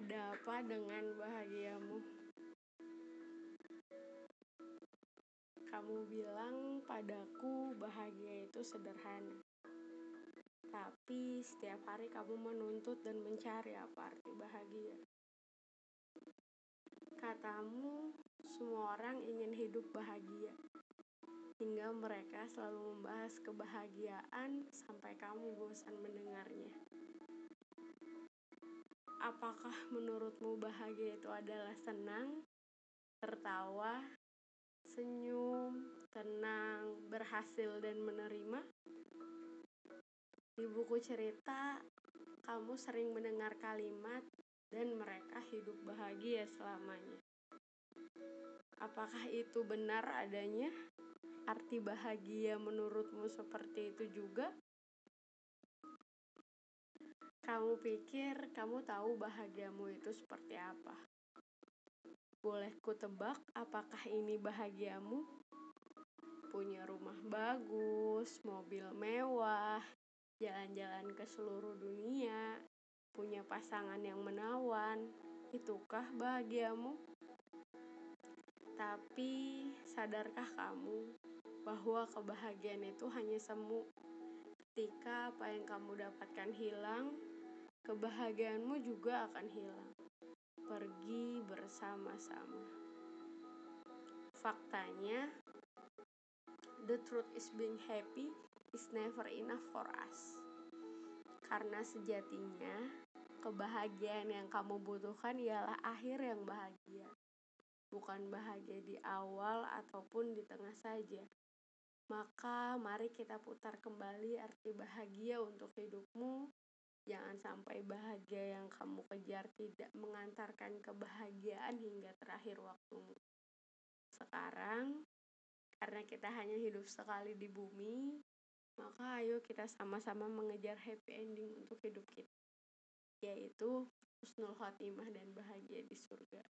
Ada apa dengan bahagiamu? Kamu bilang padaku bahagia itu sederhana. Tapi setiap hari kamu menuntut dan mencari apa arti bahagia. Katamu, semua orang ingin hidup bahagia. Hingga mereka selalu membahas kebahagiaan sampai kamu bosan mendengarnya. Apakah menurutmu bahagia itu adalah senang, tertawa, senyum, tenang, berhasil, dan menerima? Di buku cerita, kamu sering mendengar kalimat, "dan mereka hidup bahagia selamanya". Apakah itu benar adanya? Arti bahagia menurutmu seperti itu juga? Kamu pikir kamu tahu bahagiamu itu seperti apa? Boleh ku tebak apakah ini bahagiamu? Punya rumah bagus, mobil mewah, jalan-jalan ke seluruh dunia, punya pasangan yang menawan. Itukah bahagiamu? Tapi sadarkah kamu bahwa kebahagiaan itu hanya semu? Ketika apa yang kamu dapatkan hilang, kebahagiaanmu juga akan hilang. Pergi bersama-sama. Faktanya, the truth is being happy is never enough for us. Karena sejatinya, kebahagiaan yang kamu butuhkan ialah akhir yang bahagia. Bukan bahagia di awal ataupun di tengah saja. Maka mari kita putar kembali arti bahagia untuk hidupmu Jangan sampai bahagia yang kamu kejar tidak mengantarkan kebahagiaan hingga terakhir waktumu. Sekarang, karena kita hanya hidup sekali di bumi, maka ayo kita sama-sama mengejar happy ending untuk hidup kita, yaitu husnul khotimah dan bahagia di surga.